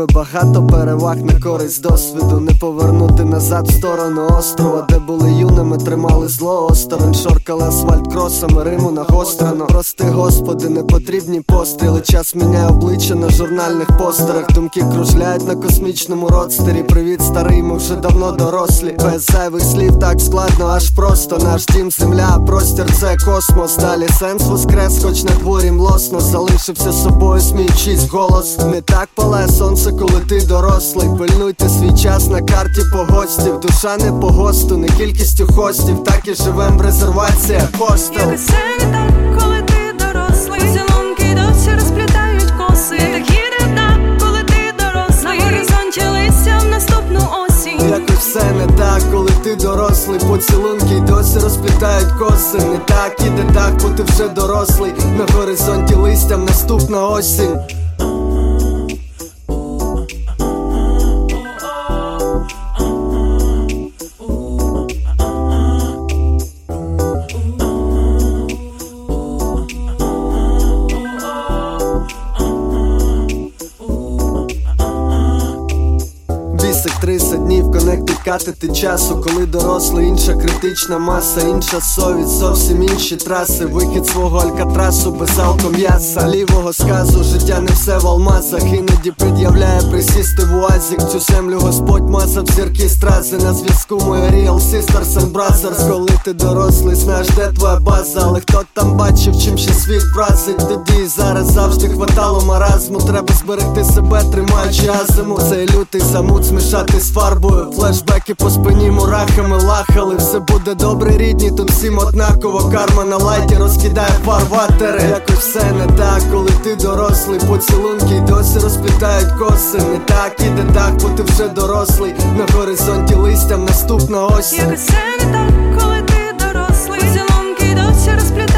тебе багато переваг на користь досвіду. Не повернути назад в сторону острова, де були юними, тримали зло осторонь, шоркали асфальт кросами, риму нагострено. Прости, господи, не потрібні постріли. Час міняє обличчя на журнальних постерах. Думки кружляють на космічному родстері. Привіт, старий, ми вже давно дорослі. Без зайвих слів так складно, аж просто наш дім, земля, простір це космос. Далі сенс воскрес, хоч на дворі млосно залишився собою, сміючись голос. Не так палає сонце, коли ти дорослий. Пильнуйте свій час на карті погостів. Душа не по госту, не кількістю хостів. Так і живем в резерваціях. Якось це не так, коли ти дорослий. Поцілунки досі розплітають коси. Не так їде так, коли ти дорослий. На горизонті листя в наступну осінь. Якось все не так, коли ти дорослий, поцілунки й досі розплітають коси. Не так іде так, бо ти вже дорослий. На горизонті листям наступна осінь. Вісик 30 днів конекти катити часу, коли дорослий, інша критична маса, інша совість, зовсім інші траси. Вихід свого алькатрасу без алком'яса Лівого сказу, життя не все в алмазах. Іноді пред'являє присісти в уазік. Цю землю Господь мазав зірки стрази. На зв'язку моя Real Sisters and Brothers Коли ти дорослий, знаєш, де твоя база, але хто там бачив, чим ще світ вразить Тоді і зараз завжди хватало маразму. Треба зберегти себе, тримаючи азиму. Цей лютий замут змішати з фарбою. Флешбеки по спині мурахами лахали. Все буде добре, рідні, тут всім однаково. Карма на лайті розкидає фарватери. Якось все не так, коли ти дорослий. Поцілунки й досі розплітають коси. Не так іде так, бо ти вже дорослий. На горизонті листям наступна осінь. Якось це не так, коли ти дорослий. Поцілунки досі розплітають